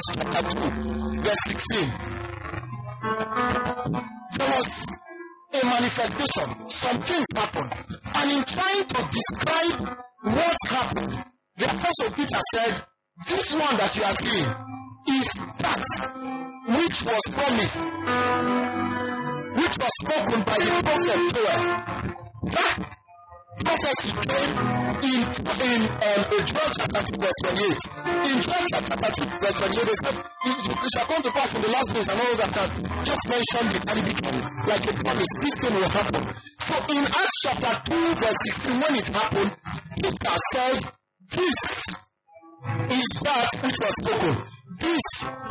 Acts chapter 2, verse 16. There was a manifestation, some things happened. And in trying to describe what happened, the Apostle Peter said, This one that you are seeing is that which was promised, which was spoken by the prophet Joel. That prophecy came in in um, in chapter 2 verse 28. In Joel chapter 2 verse 28, they said, it shall come to pass in the last days and all that time. Just mention the Arabic like a promise. This thing will happen. So in Acts chapter 2 verse 16, when it happened, Peter said, This is that which was spoken. This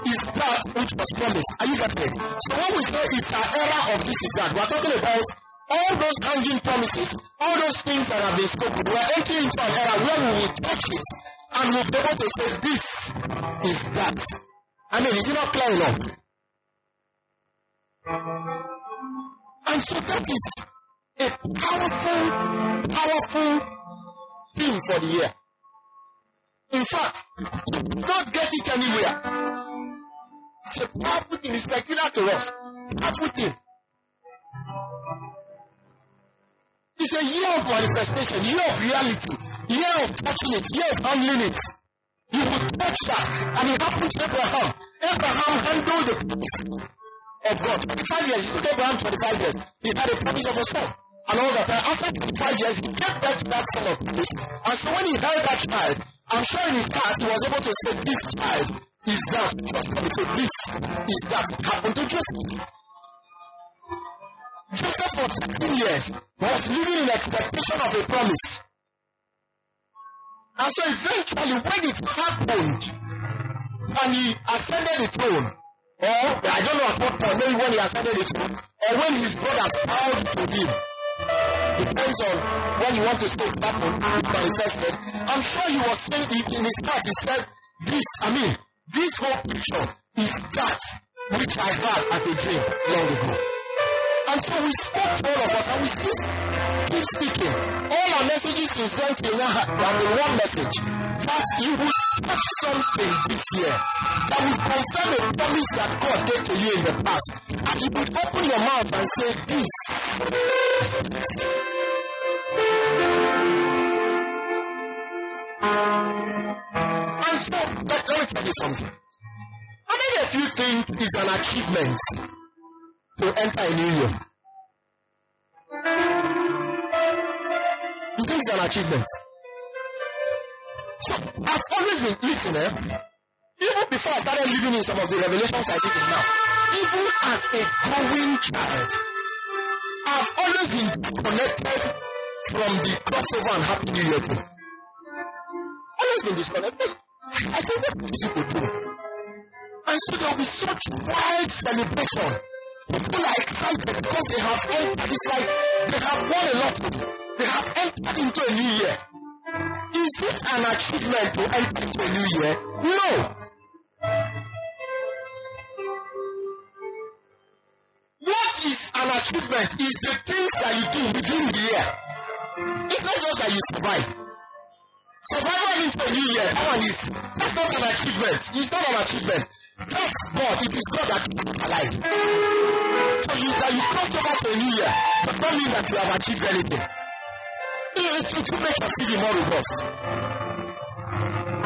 is that which was promised. Are you getting it? So when we say it's an era of this is that, we're talking about all those hanging promises, all those things that have been spoken. We're entering into an era where we will touch it and we'll be able to say this is that. I mean, is it not clear enough? And so that is a powerful, powerful thing for the year. In fact, do not get it anywhere. It's a powerful thing. It's peculiar to us. Powerful thing. It's a year of manifestation, year of reality, year of touching it, year of handling it. You will touch that. And it happened to Abraham. Abraham handled the promise of God. 25 years. It took Abraham 25 years. He had a promise of a son. And all that. And after 25 years, he gave back to that son of promise. And so when he held that child, I'm sure in his heart he was able to say, This child is that which was promised. This is that. Happened to Joseph. Joseph for 13 years was living in expectation of a promise. And so eventually, when it happened, and he ascended the throne, or I don't know at what point, maybe when he ascended the throne, or when his brothers bowed to him, depends on when you want to say it happened, it manifested. I'm sure he was saying in his heart, he said, This, I mean, this whole picture is that which I had as a dream long ago. And so we spoke to all of us and we still keep speaking. All our messages since then till now have been one message that you will touch something this year that will confirm a promise that God gave to you in the past. And you would open your mouth and say, This. And so, let, let me tell you something. How many of you think it's an achievement to enter a new year. You think it's an achievement? So I've always been listening. Eh? Even before I started living in some of the revelations I did now, even as a growing child, I've always been disconnected from the crossover and happy new year thing. Always been disconnected. I think what these people do. And so there'll be such wide celebration People are excited because they have entered. It's like they have won a lot. They have entered into a new year. Is it an achievement to enter into a new year? No. What is an achievement is the things that you do within the year. It's not just that you survive. Survival into a new year, that one is that's not an achievement. It's not an achievement. That's God. It is God that keeps it alive. So you, that you cross over to a new year does not mean that you have achieved anything. It, it will make your CV more robust.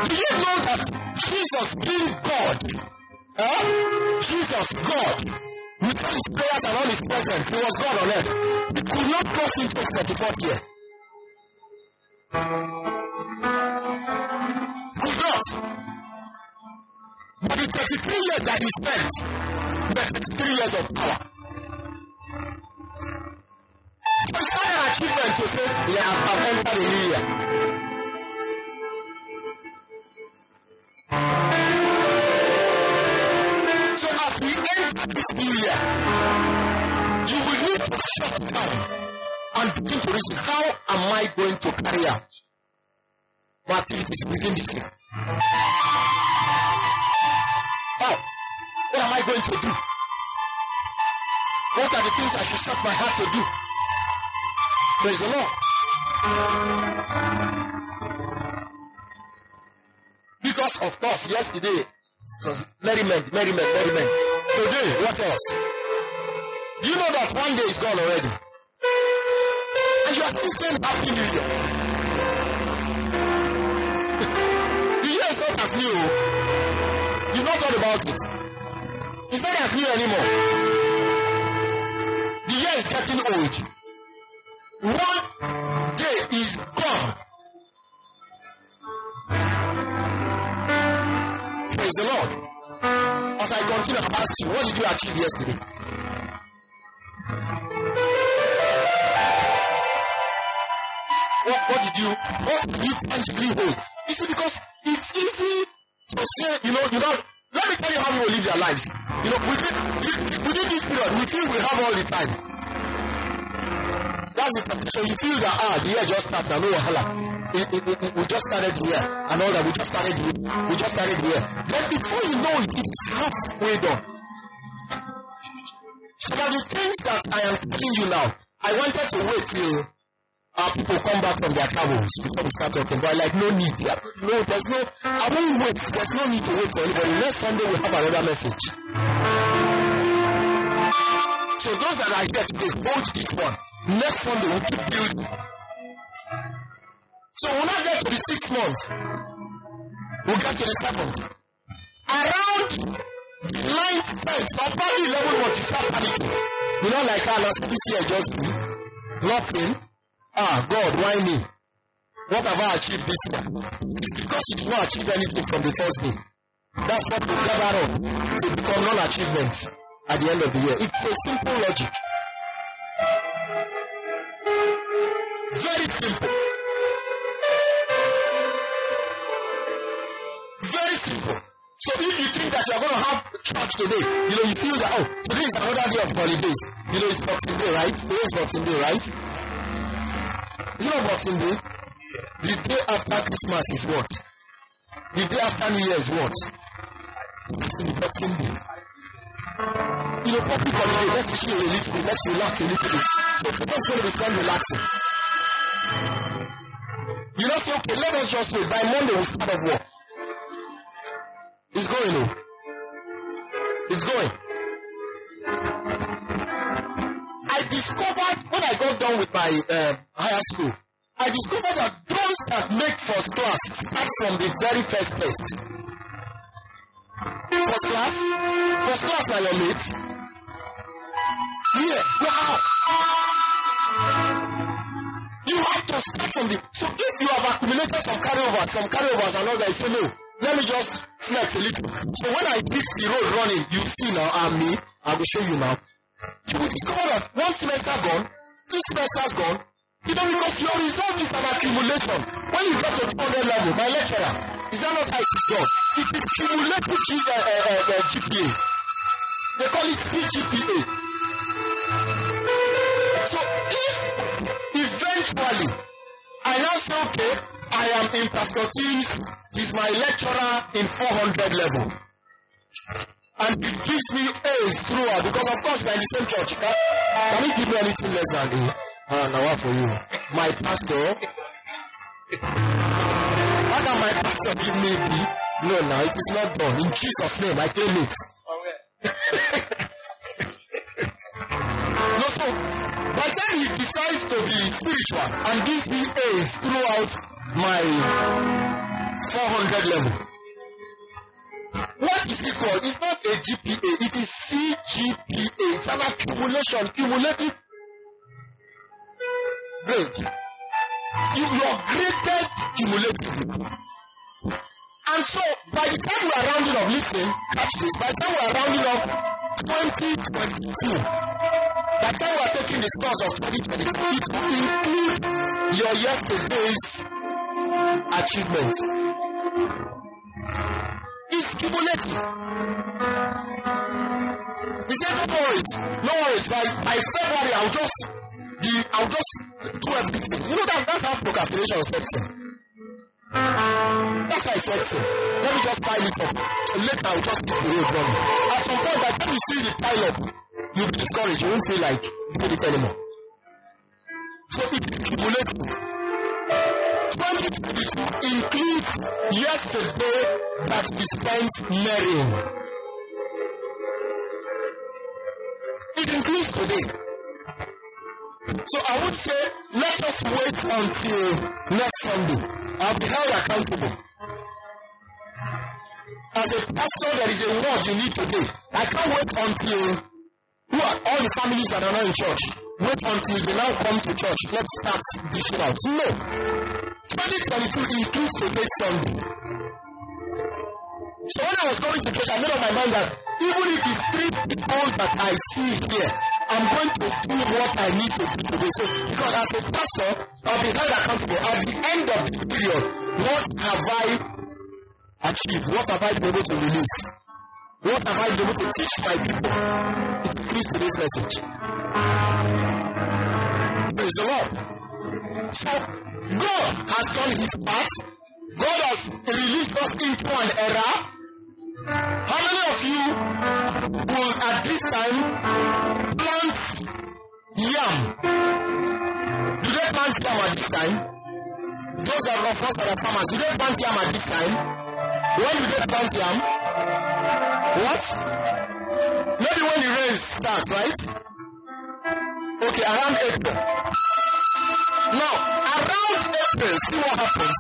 Do you know that Jesus being God, eh? Jesus God, with all his prayers and all his presence, he was God on earth. He could not cross into his 34th year. Could not. But the 33 years that he spent were 33 years of power. So it's not an achievement to say, yeah, I've, I've entered a new year. So as we enter this new year, you will need to shut down and begin to reason, how am I going to carry out my activities within this year? What am I going to do? What are the things I should set my heart to do? Praise the Lord. Because, of course, yesterday, was merriment, merriment, merriment. Today, what else? Do you know that one day is gone already? And you are still saying Happy New Year. the year is not as new. You've not thought about it. It's not as new anymore. The year is getting old. One day is gone. Praise the Lord. As I continue, I ask you, what did you achieve yesterday? What, what did you, what did you tangibly hold? You see, because it's easy to say, you know, you know, let me tell you how people live their lives. You know, within, within this period, we feel we have all the time. That's the temptation. You feel that, ah, the year just started, no wahala we just started here and all that we just started here we just started here then before you know it it is halfway done some of the things that i am telling you now i wanted to wait till our people come back from their travels before we start talking but like no need no there's no i won't wait there's no need to wait for anybody next sunday we have another message so those that are here today hold this one next sunday we keep building so we'll not get to the six months. We'll get to the seventh. Around the ninth, tenth, or probably eleven months, you start panicking. You know, like, ah, last this year just me. Nothing. Ah, God, why me? What have I achieved this year? It's because you did not achieve anything from the first day. That's what we gather up to become non-achievements at the end of the year. It's a simple logic. Very simple. simple. So if you think that you are going to have church today, you know, you feel that, oh, today is another day of holidays. You know, it's Boxing Day, right? Today is Boxing Day, right? It not Boxing Day? The day after Christmas is what? The day after New Year is what? Boxing Day. You know, public holiday, let's chill a little bit, let's relax a little bit. So today's going to be spent relaxing. You know, say, okay, let us just wait. By Monday, we start off work. It's going on. It's going. Higher school, I discovered that those that make first class start from the very first test. First class? First class now your mate. Yeah, wow. You have to start from the so if you have accumulated some carryovers, some carryovers and all that, you say no let me just flex a little. So when I hit the road running, you see now I'm me. I will show you now. You will discover that one semester gone, two semesters gone. You know, because your result is an accumulation. When you get to 200 level, my lecturer, is that not how it is done? It is cumulative G, uh, uh, uh, GPA. They call it CGPA. So if eventually I now say, okay, I am in Pastor Tim's He's my lecturer in 400 level. And he gives me A's throughout because, of course, we're in the same church. Can, can he give me anything less than A? Ah, now what for you? My pastor. How can my pastor give me B? No, now it is not done. In Jesus' name, I claim it. no, so by the time he decides to be spiritual and gives me A's throughout my 400 level. What is equal? It's not a GPA, it is CGPA. It's an accumulation, cumulative grade. You, you are graded cumulatively. And so, by the time we are rounding off, listen, catch this, by the time we are rounding off 2022, by the time we are taking the scores of 2022, it will include your yesterday's achievement is cumulative. He said, no worries, no worries. By, by February, I'll just the, I'll just do everything. You know, that, that's how procrastination sets in. That's how it sets in. Let me just pile it up. Later, I'll just keep the road running. At some point, by the time you see the pile up, you'll be discouraged. You won't feel like doing it anymore. So it's cumulative. 2022 includes yesterday that we spent marrying. It includes today. So I would say let us wait until next Sunday. I'll be held accountable. As a pastor, there is a word you need today. I can't wait until who are all the families that are not in church? Wait until they now come to church. Let's start dishing out. No. 2022 includes today's Sunday. So when I was going to church, I made up my mind that even if it's three people that I see here, I'm going to do what I need to do today. So, because as a pastor, I'll be held accountable. At the end of the period, what have I achieved? What have I been able to release? What have I been able to teach my people? please today's message. Praise the Lord. So, God has done his part. God has released us into an era. How many of you will at this time plant yam? Do they plant yam at this time? Those of us that are farmers, do they plant yam at this time? When do they plant yam? What? Maybe when the rain starts, right? Okay, around April. Now, around April, see what happens.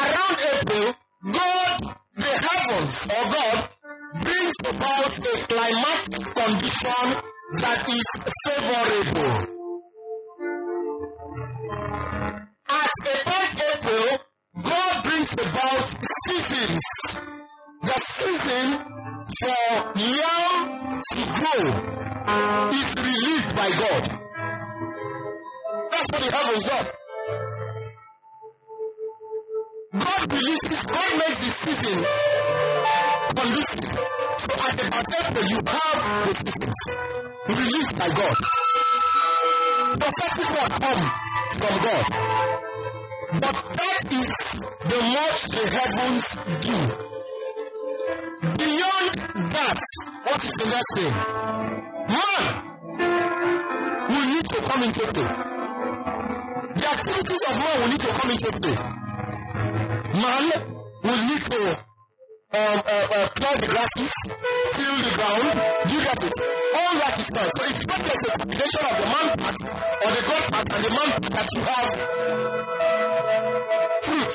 Around April, God, the heavens or God, brings about a climatic condition that is favorable. At about April, God brings about seasons. The season for young to grow is released by God. That's what the heavens does. God releases, God makes the season conducive. So at the April, you have the seasons released by God. Prophetic will come from God. But that is the much the heavens do. Beyond that, what is the next thing? Man will need to come into play. The activities of man will need to come into play. Man will need to um, uh, uh, plow the grasses, till the ground. Do you get it? All that is done. So it's not just a combination of the man part or the God part and the man part that you have fruit.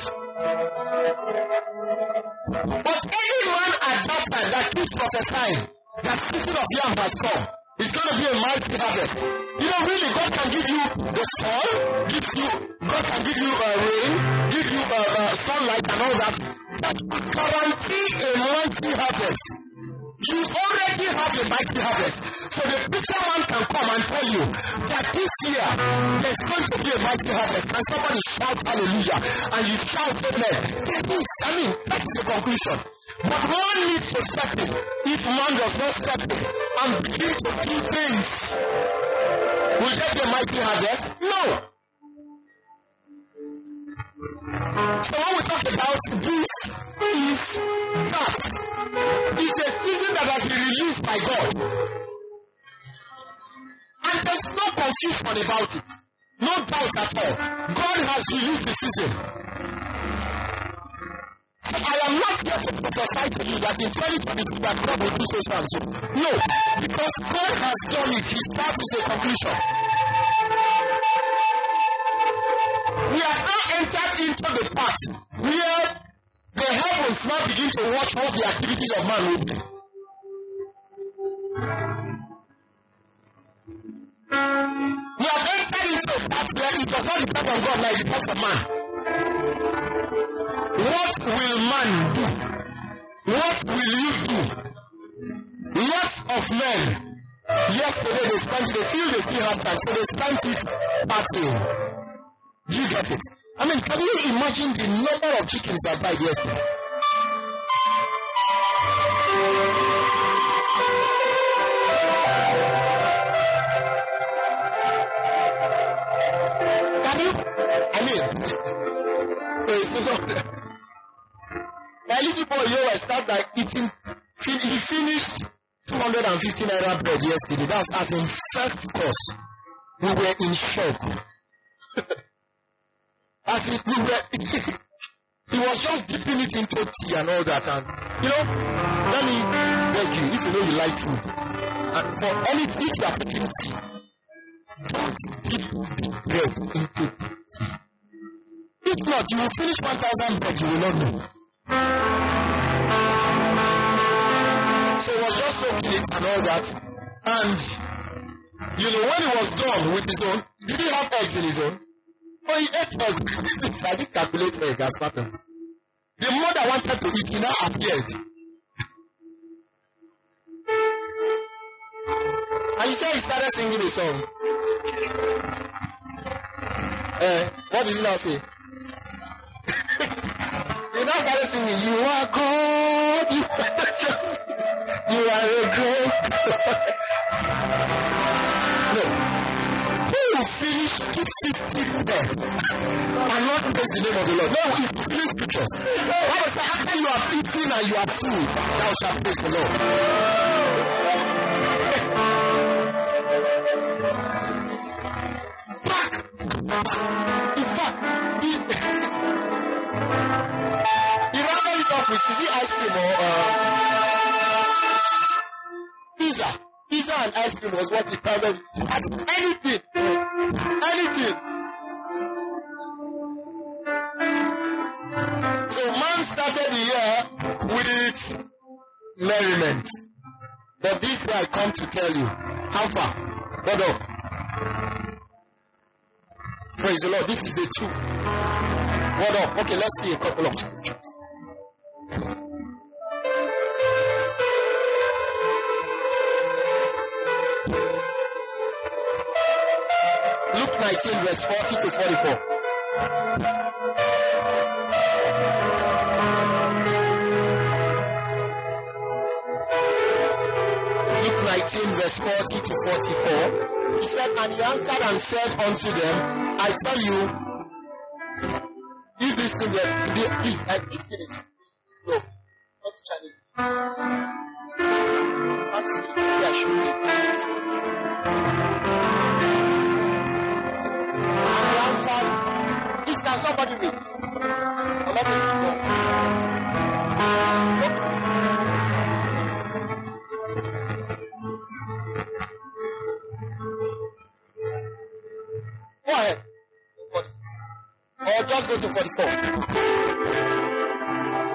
But any man at that time that keeps prophesying that season of yam has come, it's going to be a mighty harvest. You know, really, God can give you the soil, gives you, God can give you uh, rain, give you uh, uh, sunlight and all that, but guarantee a mighty harvest. You already have a mighty harvest. So the preacher man can come and tell you that this year there's going to be a mighty harvest. And somebody shout hallelujah and you shout amen. That is, I mean, that is the conclusion. But one needs to step in. If man does not step in and begin to do things, will there be a mighty harvest? No. So when we talk about this is that it's a season that has been released by God. And there's no confusion about it. No doubt at all. God has released the season. So I am not here to prophesy to you that in 2022 that God will do so and so. No, because God has done it. His part is a conclusion. We have now entered into the part where the heavens now begin to watch all the activities of man will be. We have entered into a part where it does not depend on God, now it depends on man. What will man do? What will you do? Lots of men yesterday they spent it, they feel they still have time, so they spent it partying. Do you get it? I mean, can you imagine the number of chickens that died yesterday? Can you? I mean. My little boy here was start like eating. He finished 250 naira bread yesterday. That's as in first course. We were in shock. as in we were he was just dipping it into tea and all that and you know let me beg you if you know you like food and for any if you are taking tea don't dip the bread into tea if not you will finish one thousand bread you will not know so he was just soaking it and all that and you know when he was done with his own did he have eggs in his own Oh, he ate egg. I didn't calculate egg as part. The mother wanted to eat, he now appeared. And you say he started singing a song. Uh, what did he now say? He now started singing, You are God, you are a great no will finish 250 there and not praise the name of the Lord. No, it's filling scriptures. Bible says, after you have eaten and you are full, thou shalt praise the Lord. Is it ice cream or uh, pizza? Pizza and ice cream was what he covered as anything anything. So man started the year with merriment. But this day I come to tell you, how far? What up? Praise the Lord. This is the two. What up? Okay, let's see a couple of scriptures. 19, verse 40 to 44. Luke 19, verse 40 to 44. He said, And he answered and said unto them, I tell you, if this thing were to be, please, like this thing is, no, not. Can't see, maybe I should read can somebody read? Go ahead. Or just go to 44.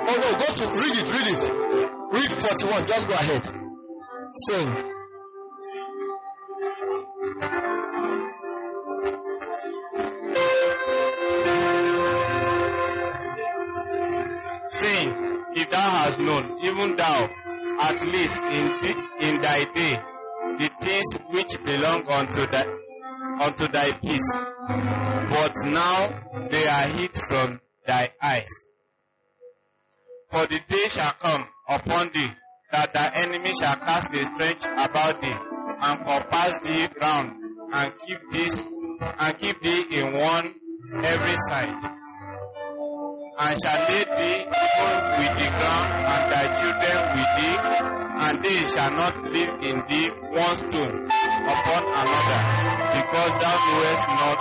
Oh no, go to read it, read it. Read 41. Just go ahead. Sing. Least in, in thy day, the things which belong unto thy, unto thy peace. But now they are hid from thy eyes. For the day shall come upon thee that thy enemy shall cast a stretch about thee and compass thee round and keep this and keep thee in one every side and shall lay thee with the ground, and thy children with thee, and they shall not live in thee one stone upon another, because thou knowest not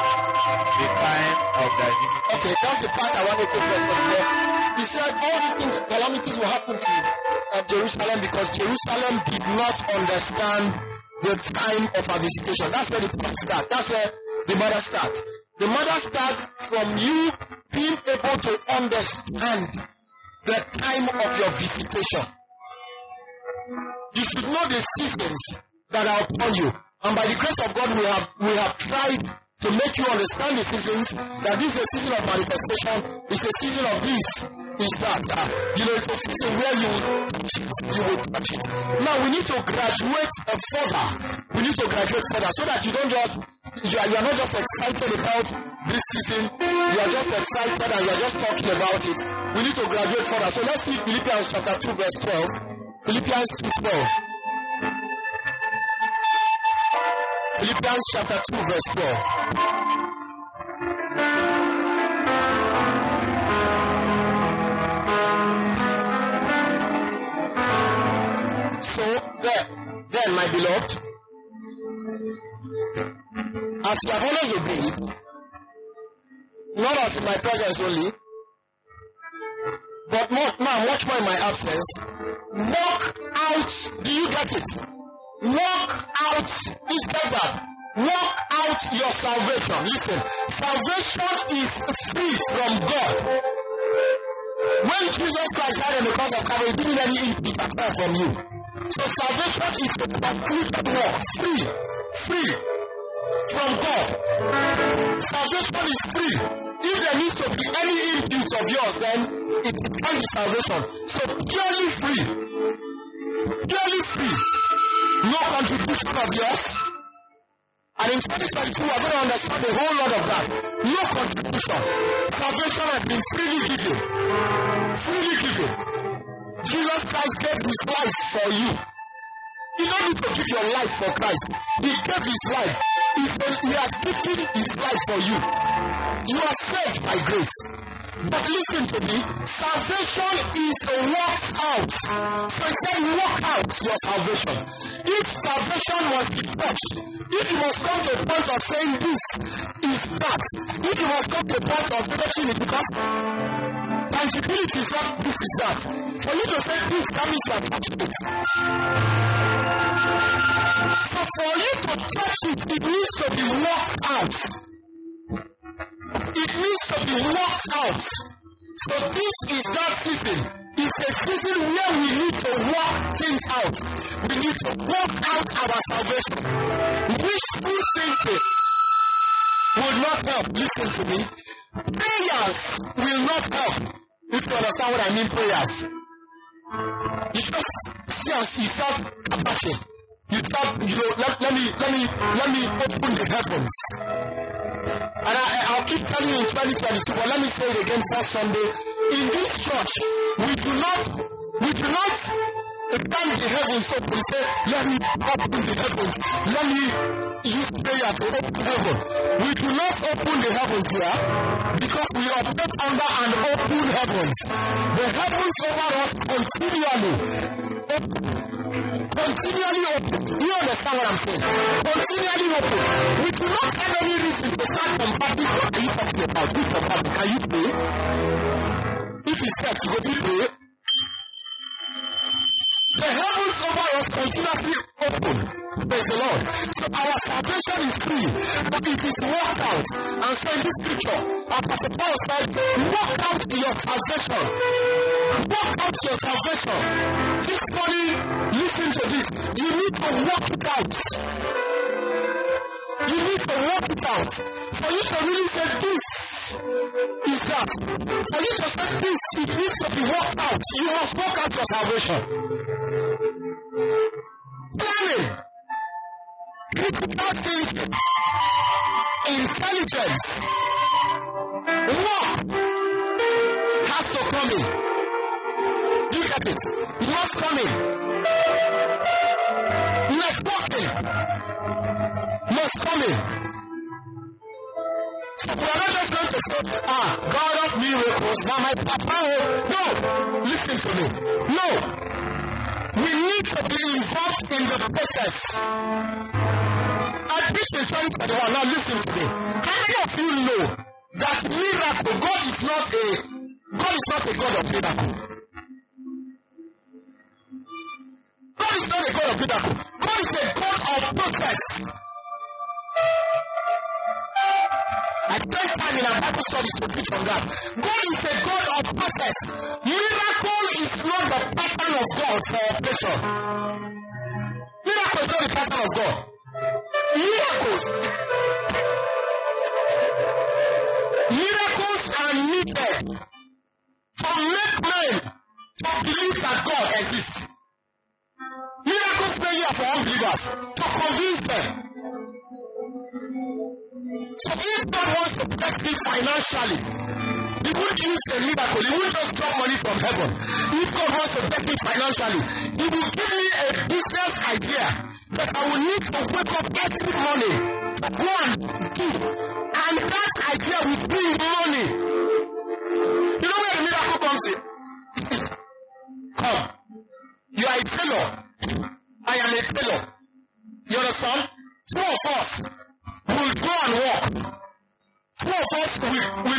the time of thy visit. Okay, that's the part I wanted to first of He said all these things, calamities will happen to uh, Jerusalem because Jerusalem did not understand the time of her visitation. That's where the part starts. That's where the mother starts. The mother starts from you being able to understand the time of your visitation. You should know the seasons that are upon you. And by the grace of God, we have we have tried to make you understand the seasons that this is a season of manifestation, it's a season of this, is that. Uh, you know, it's a season where you will touch it, you will touch it. Now we need to graduate further. We need to graduate further so that you don't just you are, you are not just excited about this season, you are just excited and you are just talking about it. We need to graduate further. So let's see Philippians chapter 2, verse 12. Philippians 2 12. Philippians chapter 2, verse 12. So, then, then, my beloved, as you have always obeyed, not as in my presence only, but more, now much more in my absence. Walk out. Do you get it? Walk out. Is get that? Walk out your salvation. Listen, salvation is free from God. When Jesus Christ died on the cross of Calvary, he didn't any at from you. So salvation is a completed work, free, free from God. Salvation is free. If there needs to be any input of yours, then it can be salvation. So purely free. Purely free. No contribution of yours. And in 2022, we're going to understand a whole lot of that. No contribution. Salvation has been freely given. Freely given. Jesus Christ gave his life for you. You don't need to give your life for Christ. He gave his life. He, he has given his life for you. You are saved by grace. But listen to me, salvation is worked out. So he said, work out your salvation. If salvation must be touched, if you must come to a point of saying this is that, if you must come to a point of touching it because tangibility is what this is that. For you to say this, that means you are touching it. So for you to touch it, it needs to be worked out. It needs to be worked out. So this is that season. It's a season where we need to work things out. We need to work out our salvation. Wishful thinking will not help. Listen to me. Prayers will not help. If you understand what I mean, prayers. You just see as you start kabashing. You start, you know, let, let me, let me, let me open the heavens. And I, I'll keep telling you in 2022, but let me say it again first Sunday. In this church, we do not, we do not thank the heavens open. Say, let me open the heavens. Let me use prayer to open heaven. We do not open the heavens here because we are operate under an open heavens. The heavens over us continually open. Continually open. You understand what I'm saying? Continually open. We do not have any reason to start combating. What are you talking continuously. Praise the Lord. So our salvation is free, but it is worked out. And so in this scripture, Apostle Paul said, work out your salvation. Work out your salvation. This morning, listen to this. You need to work it out. You need to work it out. For you to really say this is that. For you to say this, it needs to be worked out. You must work out your salvation. Planning, critical thinking, intelligence, work has to come in. You get it? Come in. Networking must come in. So we are not just going to say, ah, God of miracles, now my papa. oh." No, listen to me. No. We need to be involved in the process. I preached in 2021. Now listen to me. How many of you know that miracle, God is not a God is not a God of miracle. God is not a God of miracle. God is a God of process. I spent time in our Bible studies to teach on that. God is a God of process. Miracle is not the pattern of God for operation. Miracle is not the pattern of God. Miracles financially, He won't use a miracle. He won't just drop money from heaven. If God wants to bless me financially, He will give me a business idea that I will need to wake up every morning to go and do. And that idea will bring money. You know where the miracle comes in? Come. You are a tailor. I am a tailor. You understand? Two of us will go and work Two of us we, we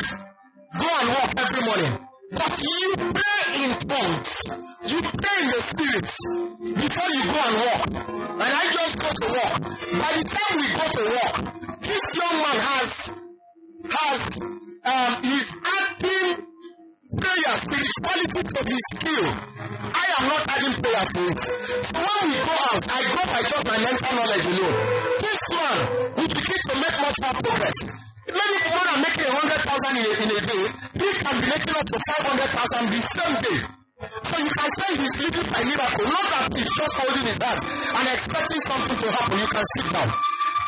go and walk every morning. But you pray in tongues. You pray in the spirit before you go and walk. And I just go to walk. By the time we go to walk, this young man has has um is adding prayer spirituality to his skill. I am not adding prayer to it. So when we go out, I go by just my mental knowledge alone. This man will begin to make much more progress. Many people are making a hundred thousand in a, in a day. He can be making up to five hundred thousand the same day. So you can say he's living by miracle, not that he's just holding his hands and expecting something to happen. You can sit down.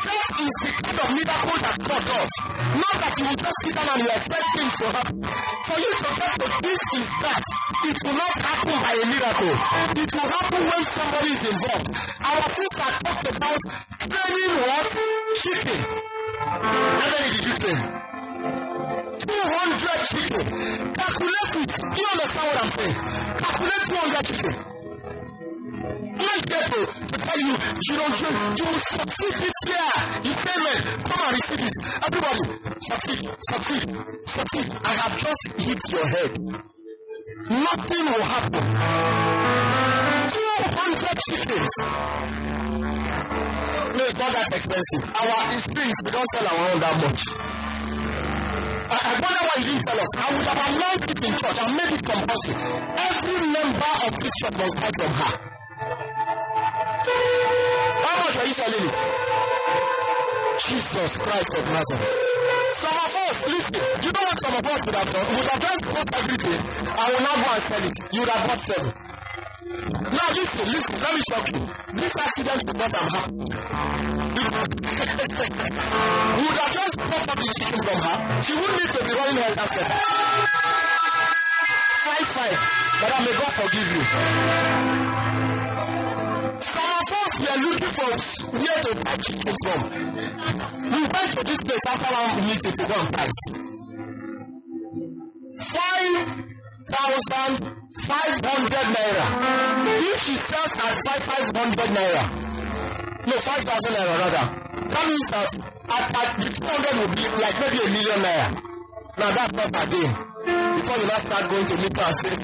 That is the kind of miracle that God does. Not that you will just sit down and you expect things to happen. For you to get to this is that. It will not happen by a miracle. It will happen when somebody is involved. Our sister talked about training what? Chicken. How many did you train? 200 chicken. Calculate it. Do you understand what I'm saying? Calculate 200 chicken. Not there to, tell you, you know, you, you will succeed this year. You say, man, come and receive it. Everybody, succeed, succeed, succeed. I have just hit your head. Nothing will happen. 200 chickens. No, it's not that expensive. Our springs, we don't sell our own that much. I, I wonder why you didn't tell us. I would have announced it in church and made it compulsory. Every member of this church must buy from her. How much are you selling it? Jesus Christ of Nazareth. Some of us, listen, you know what some of us would have done? We would have just bought everything and will not go and sell it. You would have bought seven. Now listen, listen, let me shock you. This accident would not have happened. we would have just bought up the chicken from her. She wouldn't need to be running her basket. Five five. Madam, may God forgive you. Some of us were looking for where to buy chicken from. We went to this place after one meeting to go and price. Five thousand five hundred naira. If she sells at five five hundred naira, no five thousand naira rather, that means that at, at the two hundred will be like maybe a million naira. Now that's not her game. Before you now start going to meet her and say,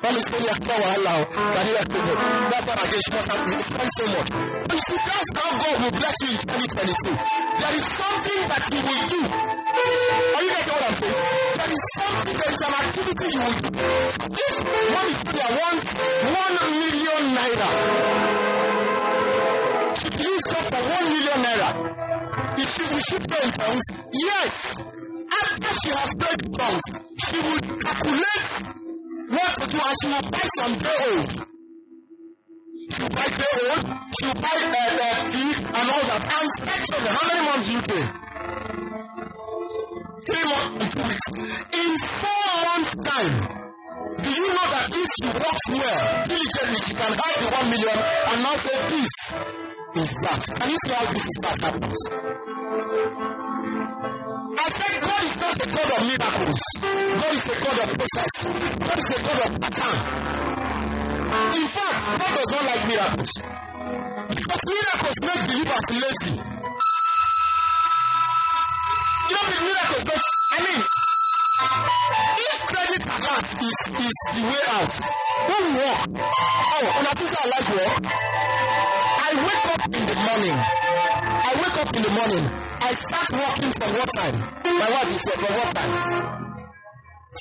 Mom is going to wahala o, you help me? That's not again, she must have spent so much. But see, that's how God will bless you in 2022. There is something that you will do. Are you getting what I'm saying? There is something, there is an activity you will do. If one is there wants one million naira, she used up for one million naira. Is she, will she pay in tongues? Yes. After she has prayed in tongues, she will calculate what to do and she will buy some day old. She will buy day old, she will buy uh, uh, tea and all that. And section, how many months you pay? Three months and two weeks. In four months' time, do you know that if she works well, diligently, she can have the one million and now say, This is that. Can you see how this is that happens? I said, God is not a God of miracles. God is a God of process. God is a God of pattern. In fact, God does not like miracles. Because miracles make believers lazy. You know, the miracles make, I mean, if credit alert is, is the way out, who work? Oh, on a teacher I like work. I wake up in the morning. I wake up in the morning. I start working from what time? My wife is here from what time?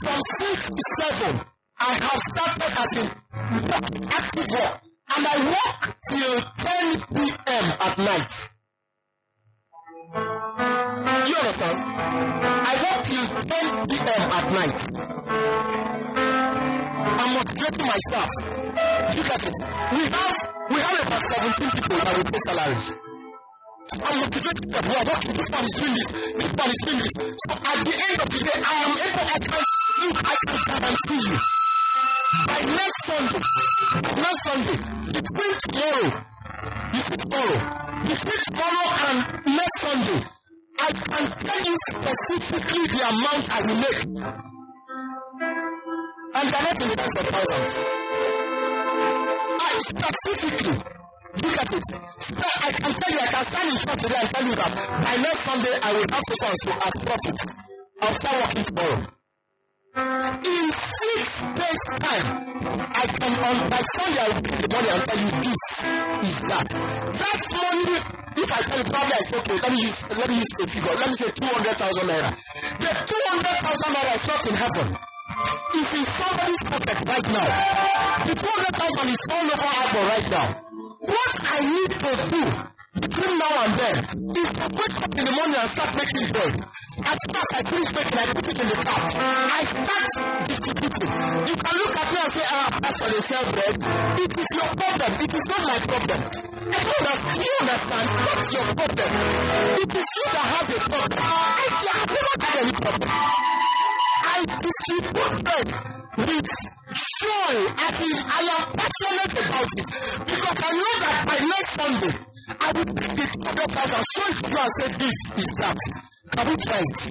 From six to seven. I have started as in work, active work, and I work till 10 p.m. at night. Do you understand? I work till 10 p.m. at night. I'm motivating my staff. Look at it. We have we have about 17 people that we pay salaries. I'm motivated that we are working. This one is doing this. This one is doing this. So at the end of the day, I am able. I can look. I can guarantee you. By next Sunday, next Sunday, between tomorrow, you see tomorrow, between tomorrow and next Sunday, I can tell you specifically the amount I will make. And they're not in tens of thousands. I specifically look at it. I can tell you, I can stand in church today and tell you that by next Sunday I will have to so and so as profit. I'll start working tomorrow. In six days' time, I can will bring the money and tell you this is that. That money, if I tell you probably I say okay, let me use let me use a figure. Let me say two hundred thousand naira. The two hundred thousand naira is not in heaven. It's in somebody's pocket right now. The two hundred thousand is all over Agbo right now. What I need to do between now and then is to wake up in the morning and start making bread. As soon as I finish making, I put it in the cart. I start distributing. You can look at me and say, ah, Pastor, they sell bread. It is your problem. It is not my problem. I don't understand. You understand? What's your problem? It is you that has a problem. I have never had any problem. I distribute bread with joy. As in, I am passionate about it because I know that by next Sunday, I will bring the 200,000, show it to you and say, this is that. Can we try it?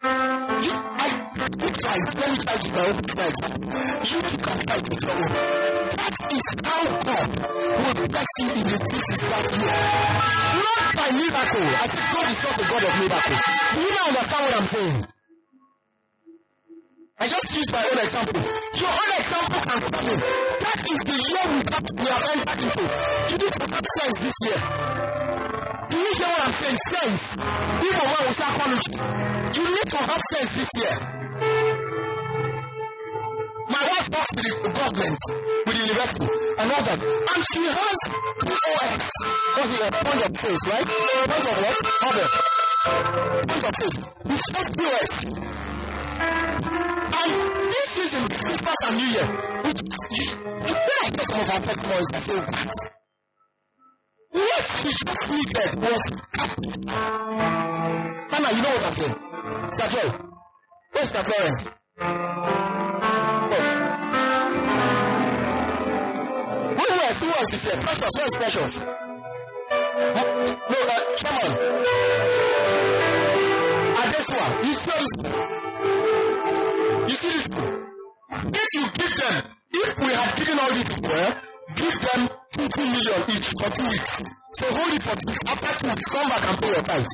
You, I, we try it? Let me try it my own it. You too can try it with your own. That is how God will bless you in the this is that year. Not by miracle. I think God is not the God of miracle. Do you now understand what I'm saying? I just use my own example. Your own example can come in. That is the year we have entered into. Sense this year. Do you hear what I'm saying? Sense. Even when we say college, you need to have sense this year. My wife works with the government, with the university, and all that. And she has POS. What's it? A point of sales, right? Point of what? Order. Point of sales. Which has POS. And this season, Christmas and New Year, which you, you, when I get some of our testimonies, I say, what? What he just needed was Hannah, you know what I'm saying? Sir Joy, where's the Florence? What? Who else? Who else is here? Precious, where's Precious? Huh? No, uh, Chairman. Adesua, you see this? You see this? If you give them, if we have given all these people, eh, give them two, two million each for two weeks. So hold it for two weeks. After two weeks, come back and pay your tithe.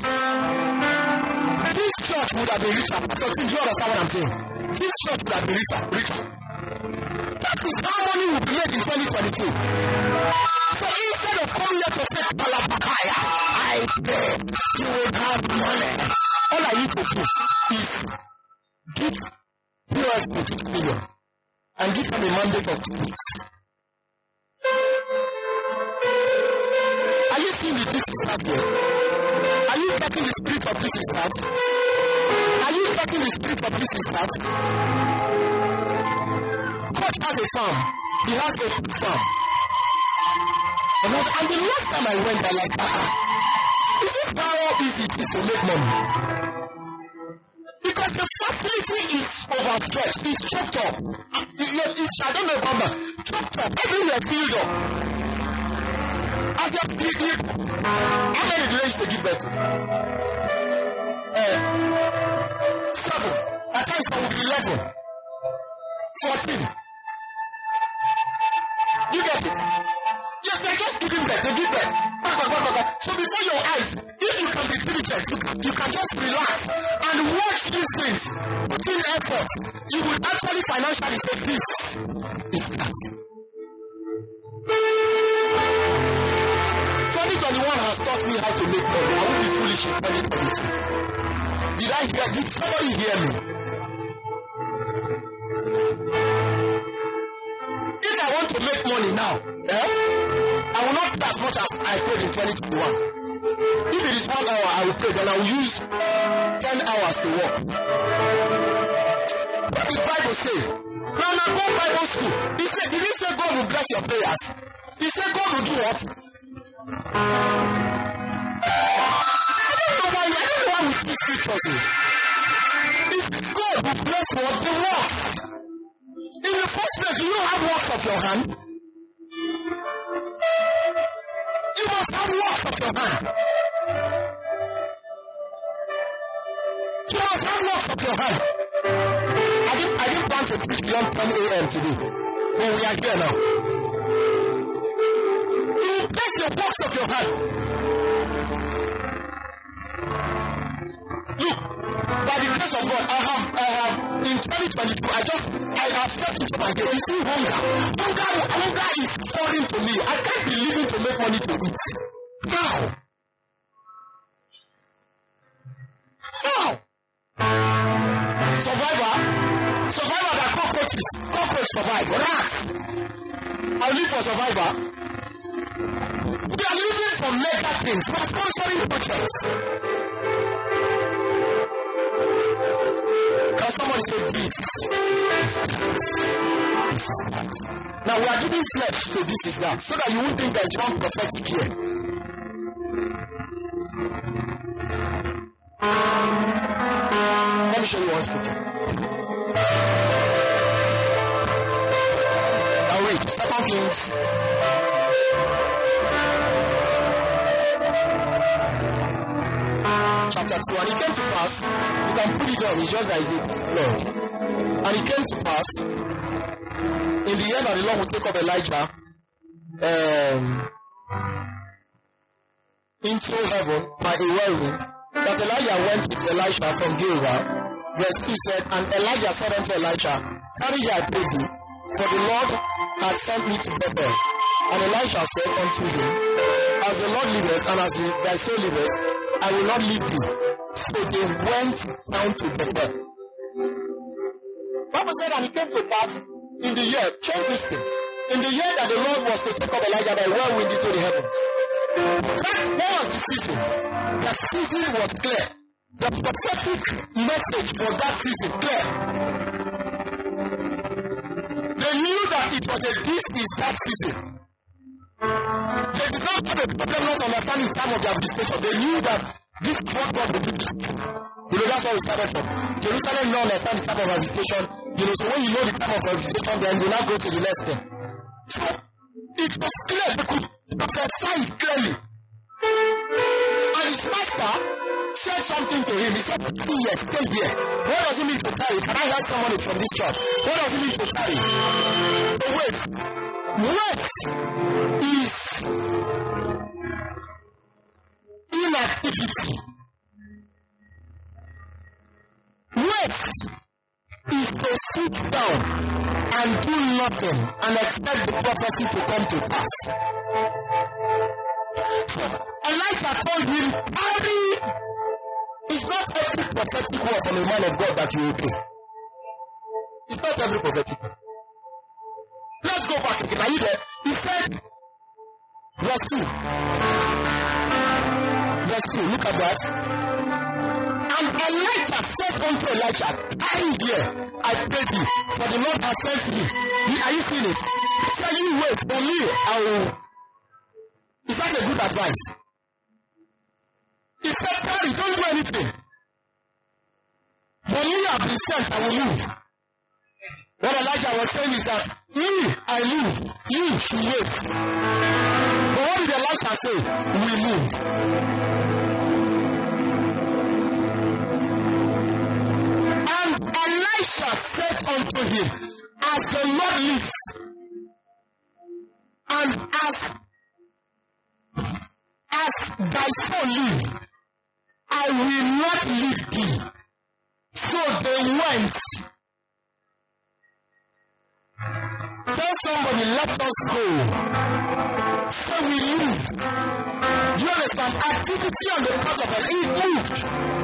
This church would have been richer. So, do you understand what I'm saying? This church would have been richer. richer. That is how money will be made in 2022. So instead of coming here to say, Palapakaya, I pay, you will have money. All I need to do is give POS to 2 million and give them a mandate of two weeks. This is not? Are you getting the spirit of this is not? Coach has a farm. He has a farm. And, the last time I went, I like, ah, ah, is this how easy it is to make money? Because the facility is overstretched, it's choked up. It's, I don't know about that. Choked up, everywhere filled up. As the, the, the how many do they to give birth to? Seven. At times there will be eleven. Fourteen. You get it? Yeah, they're just giving birth. They give birth. Back, back, back, back. So before your eyes, if you can be diligent, you can just relax and watch these things. Put in effort. You will actually financially say, this is that. 2021 has taught me how to make money. I won't be foolish in 2022. Did I hear? Did somebody hear me? If I want to make money now, eh, I will not pay as much as I paid in 2021. If it is one hour, I will pay, then I will use 10 hours to work. What did Bible say? Now, now, go Bible school. He said, did he say God will bless your prayers? He said God will do what? Scriptures. It's God will bless what? The work. In the first place, you don't have works of your hand. Flesh to this is that so that you won't think there's one prophetic here. Let me show you one scripture. Now read Second Kings chapter 2 and it came to pass you can put it on it's just that it's up elijah um, into heaven by a whirlwind that elijah went with elisha from gilgal verse 2 said and elijah said unto elisha tarry here i pray thee for the lord had sent me to bethel and elisha said unto him as the lord liveth and as thy soul liveth I will not leave thee. So they went down to Bethel. Bible said, and it came to pass in the year, change this thing. In the year that the Lord was to take up Elijah by whirlwind into the heavens. That was the season. The season was clear. The prophetic message for that season clear. They knew that it was a this is that season. They did not have a problem not understanding the time of their visitation. They knew that this is what God will do. You know, that's where we started from. Jerusalem did not understand the time of our visitation. You know, so when you know the time of our visitation, then you now go to the next thing. So it was clear. They could prophesy it clearly. And his master said something to him. He said, Stay here, stay here. What does it mean to tarry? Can I hear somebody from this church? What does it mean to tarry? To wait. Wait is inactivity. Wait is to sit down and do nothing and expect the prophecy to come to pass. So Elijah told him, Tarry is not every prophetic word from a man of God that you obey. It's not every prophetic word. Let's go back again. Are you there? He said, verse 2. Verse 2. Look at that. Elijah said unto Elijah, Tarry here, I pray thee, for the Lord has sent me. Are you seeing it? Say you wait for me, I will. Is that a good advice? He said, Tarry, don't do anything. When you have been sent, I will move. What Elijah was saying is that me, I move, you should wait. But what did Elijah say? We move. Elisha said unto him, As the Lord lives, and as as thy soul live, I will not leave thee. So they went. Tell somebody, let us go. So we move. Do you understand? Activity on the part of it, it moved.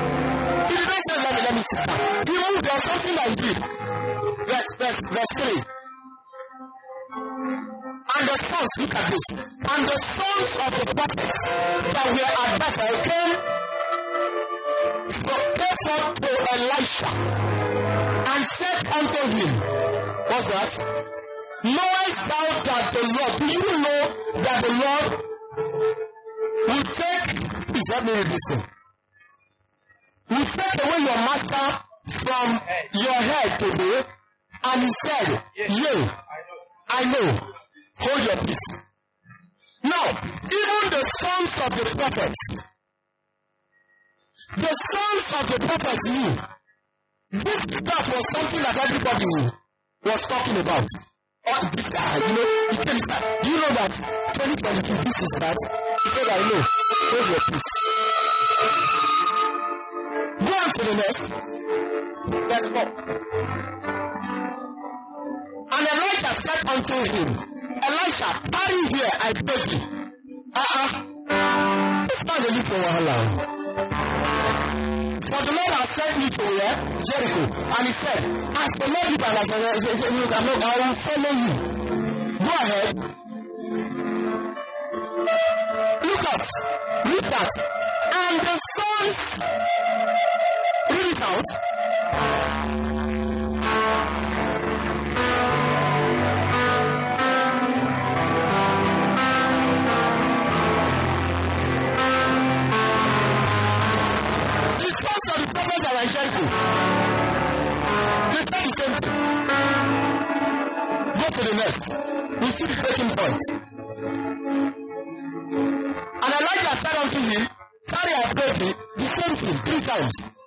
Did not let me, let me sit down. He moved. Something that he did. Verse, verse, verse 3. And the sons, look at this. And the sons of the prophets that were at Bethel came, came forth to Elisha and said unto him, What's that? Knowest thou that the Lord, do you know that the Lord will take, please help me with this thing, will take away your master from your head today? And he said, Yea, I know. Hold your peace. Now, even the sons of the prophets, the sons of the prophets knew this that was something that everybody was talking about. Oh, this guy, you know, he came and said, Do you know that 2022, this is that? He said, I know. Hold your peace. To the next. Verse 4. And Elijah said unto him, Elisha, tarry here, I beg thee. Uh-uh. Man dey live for wahala. For the Lord has sent me to where? Jericho. And he said, As the Lord live and as he said, Look, I'm not, I will follow you. Go ahead. Look at, look at. And the sons, read it out. The sons of the prophets were in Jericho. They said the same thing. Go to the next. We see the breaking point. And Elijah said unto him, Tarry I pray the same thing, three times.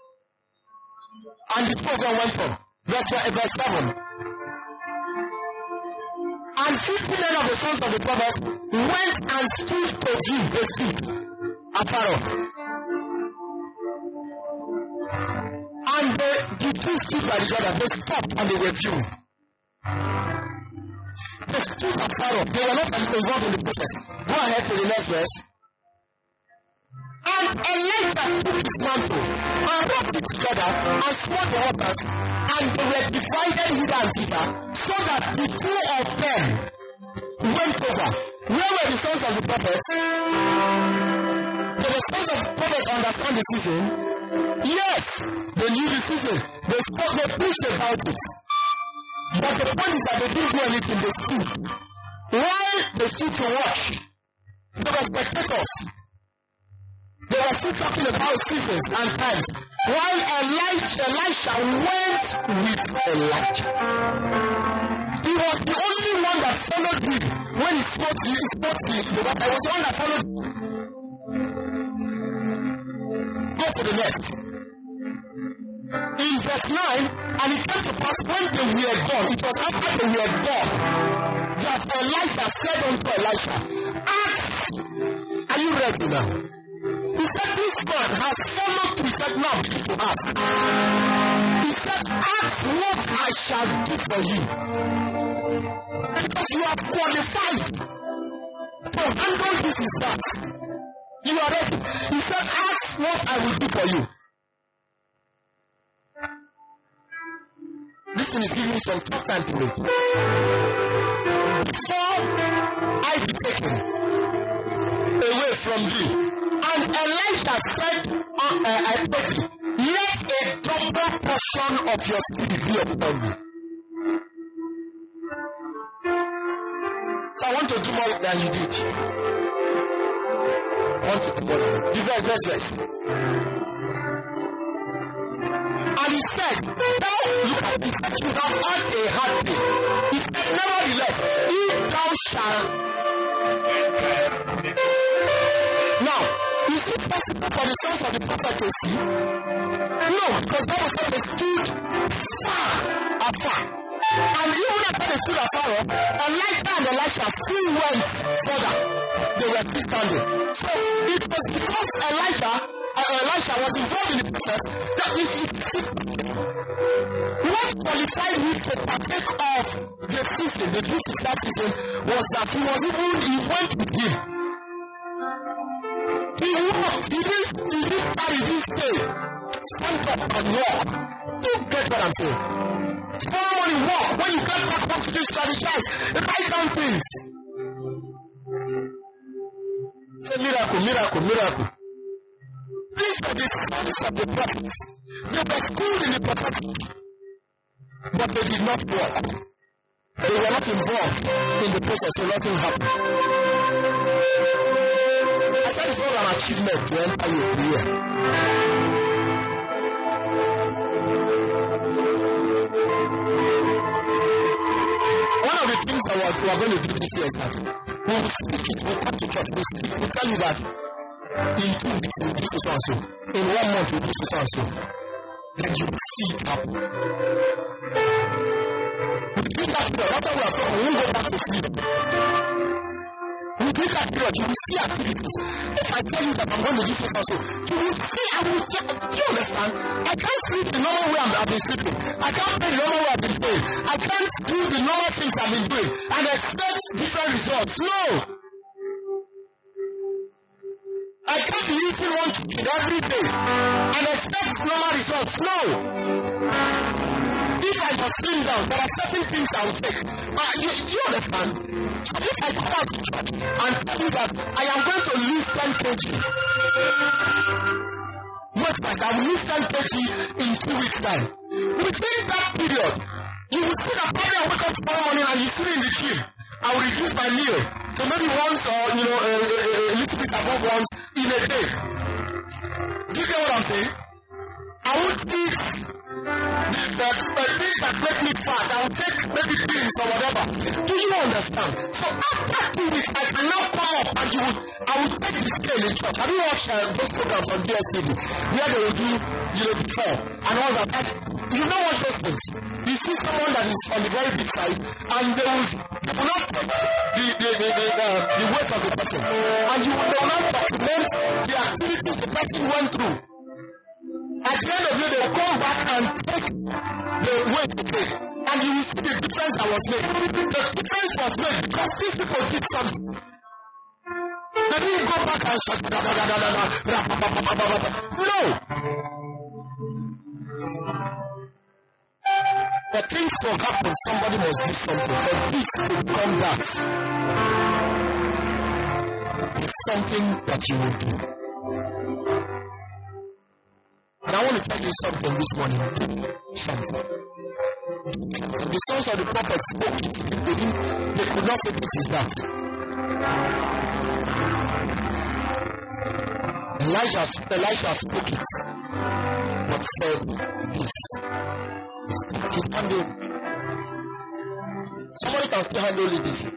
And the two of them went on. Verse, verse 7. And fifty men of the sons of the prophets went and stood to view the sheep afar off. And the, the two stood by the Jordan. They stopped and they were viewing. They stood afar off. They were not involved in the process. Go ahead to the next verse. And Elijah took his mantle and rubbed it together and smote the waters, and they were divided hither and thither, so that the two of them went over. Where were the sons of the prophets? Did the sons of the prophets understand the season? Yes, they knew the season. They spoke, they preached about it. But the point is that they didn't do anything, they stood. While they stood to watch, they were spectators. They were still talking about seasons and times. While Elijah, Elisha went with Elijah. He was the only one that followed him when he spoke, he spoke the, the water. He was the one that followed him. Go to the next. In verse 9, and it came to pass when they were gone, it was after they were gone, that Elijah said unto Elisha, Ask, are you ready now? He said, This man has followed me. He said, Now to ask. He said, Ask what I shall do for you. Because you are qualified to handle this is that. You are ready. He said, Ask what I will do for you. This thing is giving me some tough time to read. Before I be taken away from thee, and Elijah said, uh, uh, I pray let a double portion of your spirit be upon me. So I want to do more than you did. I want to do more than you. The verse, next verse. And he said, Thou, look at this, you have asked a hard thing. He said, Nevertheless, if thou shalt. Is it possible for the sons of the prophet to see? No, because Bible said they stood far afar. And even after they stood afar, Elijah and Elisha still went further. They were still standing. So it was because Elijah uh, Elisha was involved in the process that is it, what qualified him to partake of the season, the is that season, was that he was even he went with him. He walked, he didn't, he didn't carry this day. Stand up and walk. You get what I'm saying? Tomorrow morning walk. When you get back home to do strategize, write down things. Say miracle, miracle, miracle. These were the sons of the prophets. They were schooled in the prophetic, but they did not walk. They were not involved in the process, so nothing happened. I said it's not an achievement to enter your career. One of the things that we're, we're going to do this year is that we will speak it, we'll come to church, we'll speak, we'll tell you that in two weeks we'll do so and so. In one month we'll do so and so. Then you will see it happen. We do that prayer. After we spoken, we won't go back to sleep. You will see activities. If I tell you that I'm going to this also, you will see, I will do you understand? I can't sleep the normal way I've been sleeping. I can't pay the normal way I've been paying. I can't do the normal things I've been doing and expect different results. No. I can't be eating one chicken every day and expect normal results. No. Down, there are certain things I will take. Uh, you, do you understand? So if I come out to church and tell you that I am going to lose 10 kg, wait, but I will lose 10 kg in two weeks' time. Within that period, you will see that probably I wake up tomorrow morning and you see me in the gym. I will reduce my meal to maybe once or you know a, a, a little bit above once in a day. Do you get what I'm saying? I won't eat the, the, things that make me fat. I will take maybe pills or whatever. Do you understand? So after two weeks, I can now come up and you would I would take the scale in church. Have you watched uh, those programs on DSTV where they will do you know before and all that? And you know what those things. You see someone that is on the very big side and they would they will not take the the the the, uh, the weight of the person and you will will not document the activities the person went through. At the end of the day, they will come back and take the weight again. And you will see the difference that was made. The difference was made because these people did something. They didn't go back and shut da, da, da, da, da, da, ba, ba, ba, ba, ba. No. For things to happen, somebody must do something. For this to become that, it's something that you will do. Want to tell you something this morning. Something. The sons of the prophet spoke it. They, didn't, they could not say this is that. Elijah, Elijah spoke it, but said this is that. He handled it. Somebody can still handle it easy.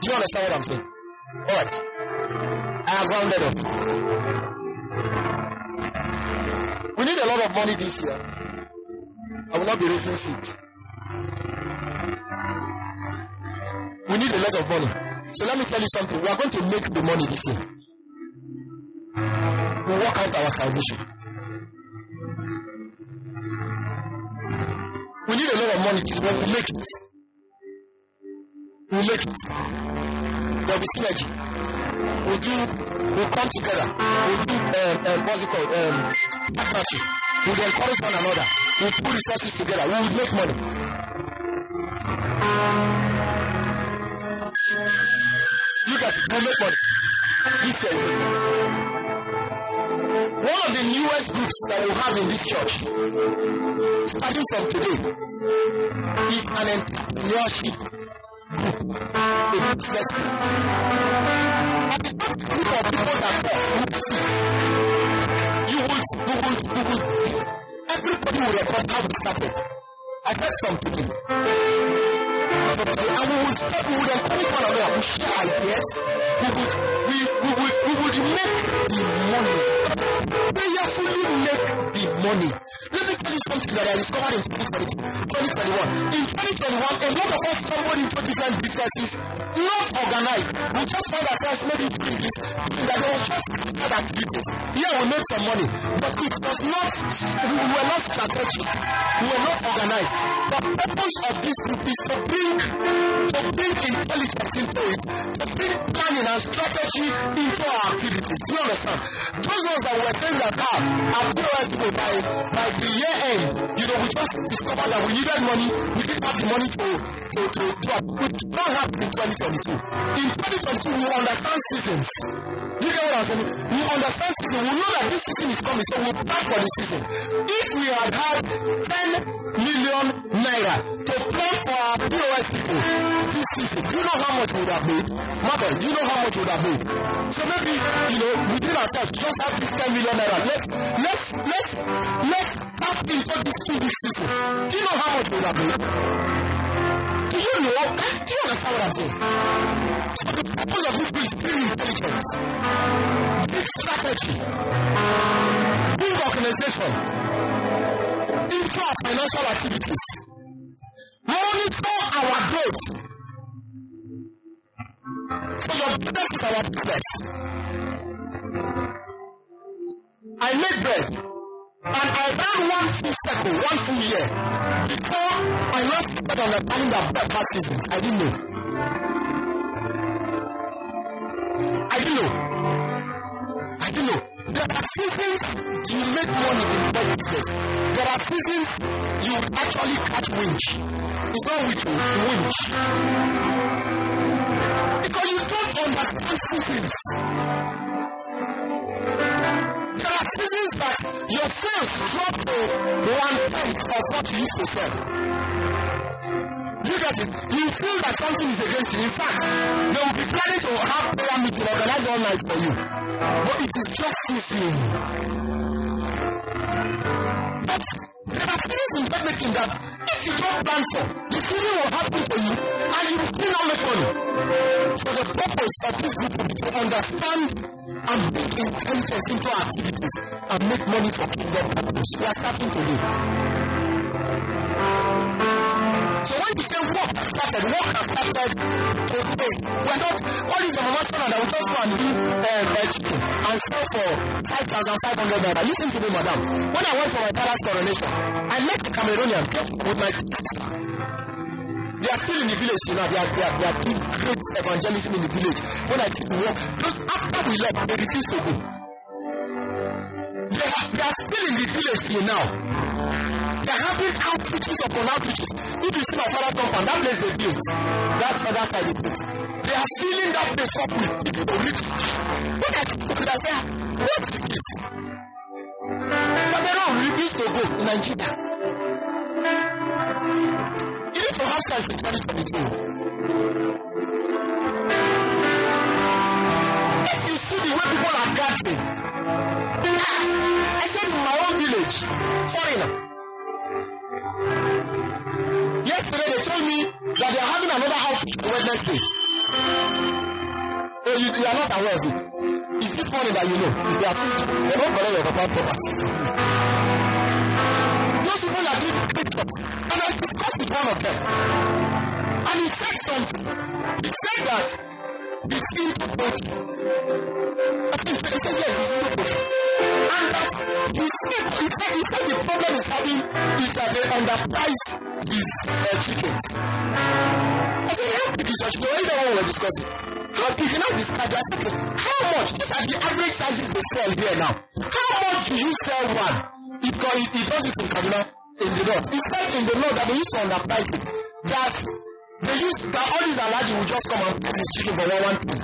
Do you understand what I'm saying? Alright. I have rounded up. We need a lot of money this year. I will not be raising seats. We need a lot of money. So let me tell you something. We are going to make the money this year. We work out our salvation. We need a lot of money this year. We make it. We make it. There will be synergy. We do. We come together. We do. Um, um, what's it called? Um, partnership. We will encourage one another. We put resources together. We will make money. Look at it. We make money. This year. One of the newest groups that we have in this church, starting from today, is an entrepreneurship group, a business group. Record how we started. I said something. And we would start, we would encourage one another, we share ideas, we would, we, we would, we would make the money. Prayerfully make the money. Something that I discovered in 2022, 2021. In 2021, a lot of us stumbled into different businesses, not organized. We just found ourselves maybe doing this, doing that. There was just other activities. Yeah, we made some money, but it was not, we were not strategic. We were not organized. The purpose of this group is to bring, to bring intelligence into it, to bring planning and strategy into our activities. Do you understand? Those ones that were saying that, ah, POS people by, by the year end, you know, we just discovered that we needed money, we didn't have the money to, to, to, to, we did not happen in 2022. In 2022, we understand seasons. Do you get what I'm saying? We understand season. We know that this season is coming, so we plan for the season. If we had had 10 million naira to plan for our POS people this season, do you know how much we would have made? Mother, do you know how much we would have made? So maybe, you know, within ourselves, we just have this 10 million naira. Let's, let's, let's, let's tap into this two week season. Do you know how much we have made? Do you know? Do you understand what I'm saying? So the purpose of this book is bring intelligence, bring strategy, bring organization into our financial activities. Monitor our growth. So your business is our business. Full circle, one full year before I last started understanding that bread has seasons. I didn't know. I didn't know. I didn't know. There are seasons you make money in bread business. There are seasons you actually catch winch. It's not winch, winch. Because you don't understand seasons. Seasons that your sales drop to one tenth of what you used to sell. You get it? You feel that something is against you. In fact, they will be planning to have prayer meeting organized all night for you. But it is just season. But there are things in making that if you don't plan for, the season will happen to you and you will still not make money. So the purpose of this group will to understand and bring intelligence into our activities and make money for kingdom purpose. We are starting today. So when you say work has started, work has started today. We're not all these information that we just go and do uh, uh, chicken and sell for five thousand five hundred naira. Listen to me, madam. When I went for my father's coronation, I met a Cameroonian with my sister. They are still in the village, know. They are, they are, they are doing great evangelism in the village. When I did the work, because after we left, they refused to go. They are, they are still in the village till now. They are having outreaches upon outreaches. If you see my father compound, that place they built, that other side they built. They are filling that place up with people rich. I took it, I said, what is this? But they don't refuse to go in Nigeria. Sense in 2022. If you see the way people are gathering, I said in my own village, foreigner. Yesterday they told me that they are having another outreach on Wednesday. Oh, you, you are not aware of it. It's this morning that you know. It's their food. They don't collect your papa property. Doing. And I discussed with one of them. And he said something. He said that it's into poetry. I think he said yes, it's into poetry. And that he said, he said, he said the problem is having is that they underprice his uh, chickens. I said, how big is your chicken? You know we're discussing? How big? You know, describe I said, how much? These are the average sizes they sell here now. How much do you sell one? Because he, he does it in Kaduna, in the north. He said in the north that they used to underprice it. That they used that all these Alhaji will just come and price his chicken for one one thing.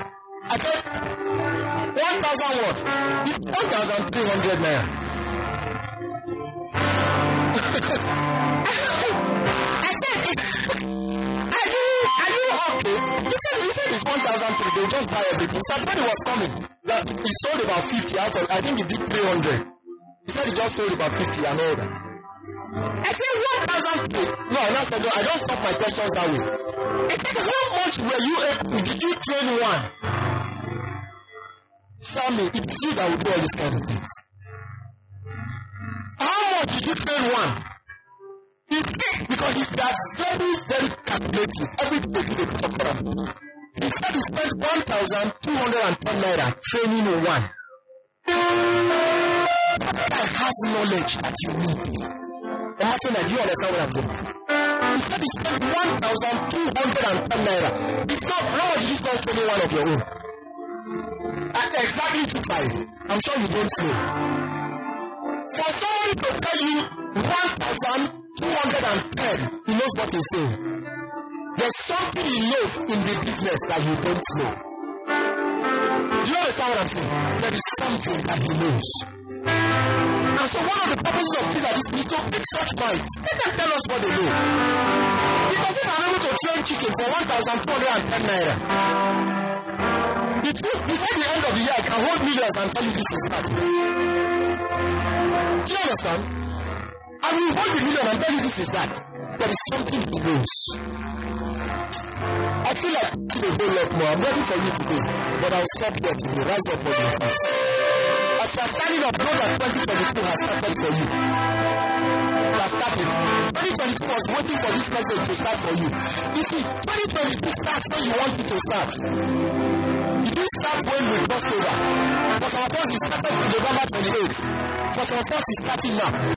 I said, one thousand what? It's one thousand three hundred naira. I said, are you are you okay? He said he said it's one thousand three. They'll just buy everything. So when he was coming, that he sold about fifty out of I think he did three hundred. He said he just sold about fifty and all that. I said one thousand three. No, I said no, I don't stop my questions that way. I said how much were you able did you train one? Sammy, it is you that will do all these kind of things. How much did you train one? He said because he, they are very, very calculative. Everything they put up on. He said he spent one thousand two hundred and ten naira training one. That guy has knowledge that you need. Imagine that, do you understand what I'm saying? He said he spent one thousand two hundred and ten naira. It's not how much did you spend training one of your own? At exactly to five. I'm sure you don't know. For somebody to tell you one thousand two hundred and ten, he knows what he's saying. There's something he knows in the business that you don't know. Do you understand what I'm saying? There is something that he knows. And so one of the purposes of this is is to pick such minds. Let them tell us what they know. Because if I'm able to train chicken for 1,210 naira, the before the end of the year, I can hold millions and tell you this is that. Do you understand? I will hold the million and tell you this is that. There is something he knows. I feel like a whole lot more. I'm ready for you today, but I'll stop here today. Rise up on your feet. As you are standing up, know that 2022 has started for you. It has started. 2022 2020 was waiting for this message to start for you. You see, 2022 starts when you want it to start. It didn't start when we crossed over. For some of us, it started November 28th. For some of us, it's starting now.